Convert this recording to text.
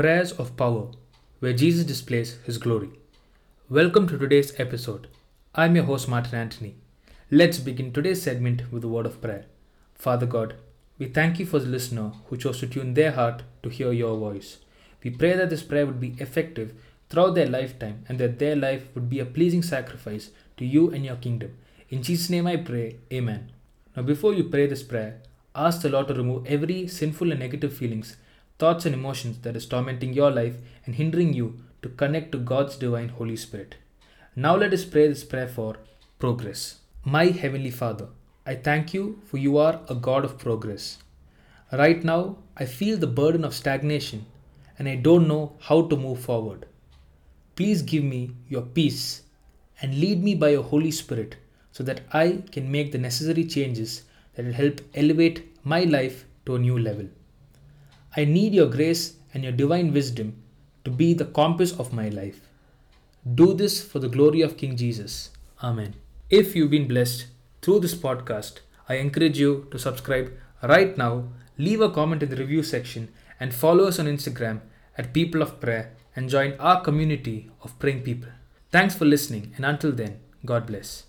Prayers of Power, where Jesus displays his glory. Welcome to today's episode. I'm your host, Martin Anthony. Let's begin today's segment with a word of prayer. Father God, we thank you for the listener who chose to tune their heart to hear your voice. We pray that this prayer would be effective throughout their lifetime and that their life would be a pleasing sacrifice to you and your kingdom. In Jesus' name I pray, Amen. Now, before you pray this prayer, ask the Lord to remove every sinful and negative feelings, thoughts, and emotions that is tormenting your life and hindering you to connect to God's divine Holy Spirit. Now, let us pray this prayer for progress. My Heavenly Father, I thank you for you are a God of progress. Right now, I feel the burden of stagnation and I don't know how to move forward. Please give me your peace and lead me by your Holy Spirit so that I can make the necessary changes that will help elevate my life to a new level. I need your grace and your divine wisdom to be the compass of my life. Do this for the glory of King Jesus. Amen. If you've been blessed through this podcast, I encourage you to subscribe right now, leave a comment in the review section, and follow us on Instagram at People of Prayer and join our community of praying people. Thanks for listening, and until then, God bless.